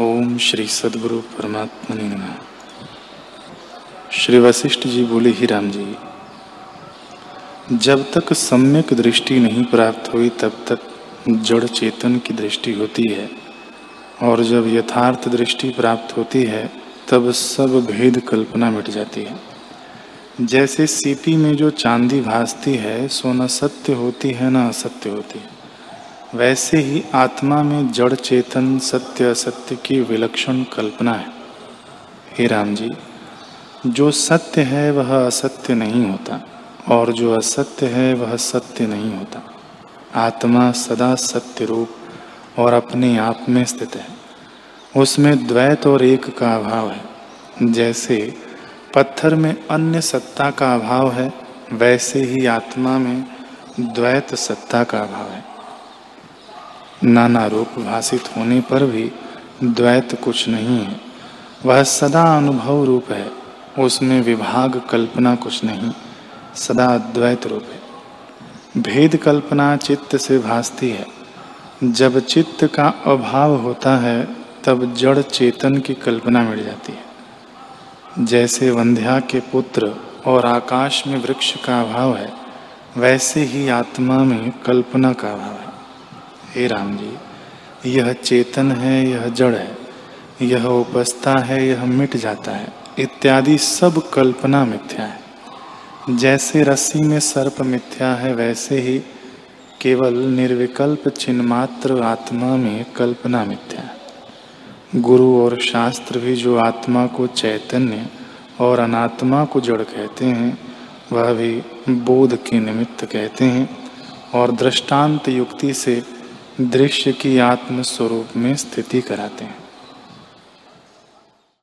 ओम श्री सदगुरु परमात्मा ने श्री वशिष्ठ जी बोले, ही राम जी, जब तक सम्यक दृष्टि नहीं प्राप्त हुई, तब तक जड़ चेतन की दृष्टि होती है। और जब यथार्थ दृष्टि प्राप्त होती है, तब सब भेद कल्पना मिट जाती है। जैसे सीपी में जो चांदी भासती है, सो न सत्य होती है, न असत्य होती है। वैसे ही आत्मा में जड़ चेतन सत्य असत्य की विलक्षण कल्पना है। हे राम जी, जो सत्य है वह असत्य नहीं होता, और जो असत्य है वह सत्य नहीं होता। आत्मा सदा सत्य रूप और अपने आप में स्थित है। उसमें द्वैत और एक का अभाव है। जैसे पत्थर में अन्य सत्ता का अभाव है, वैसे ही आत्मा में द्वैत सत्ता का अभाव है। नाना रूप भाषित होने पर भी द्वैत कुछ नहीं है। वह सदा अनुभव रूप है, उसमें विभाग कल्पना कुछ नहीं, सदा अद्वैत रूप है। भेद कल्पना चित्त से भासती है। जब चित्त का अभाव होता है, तब जड़ चेतन की कल्पना मिल जाती है। जैसे वंध्या के पुत्र और आकाश में वृक्ष का अभाव है, वैसे ही आत्मा में कल्पना का अभाव है। हे राम जी, यह चेतन है, यह जड़ है, यह उपस्था है, यह मिट जाता है, इत्यादि सब कल्पना मिथ्या है। जैसे रस्सी में सर्प मिथ्या है, वैसे ही केवल निर्विकल्प चिन्मात्र आत्मा में कल्पना मिथ्या है। गुरु और शास्त्र भी जो आत्मा को चैतन्य और अनात्मा को जड़ कहते हैं, वह भी बोध के निमित्त कहते हैं और दृष्टांत युक्ति से दृश्य की आत्म स्वरूप में स्थिति कराते हैं।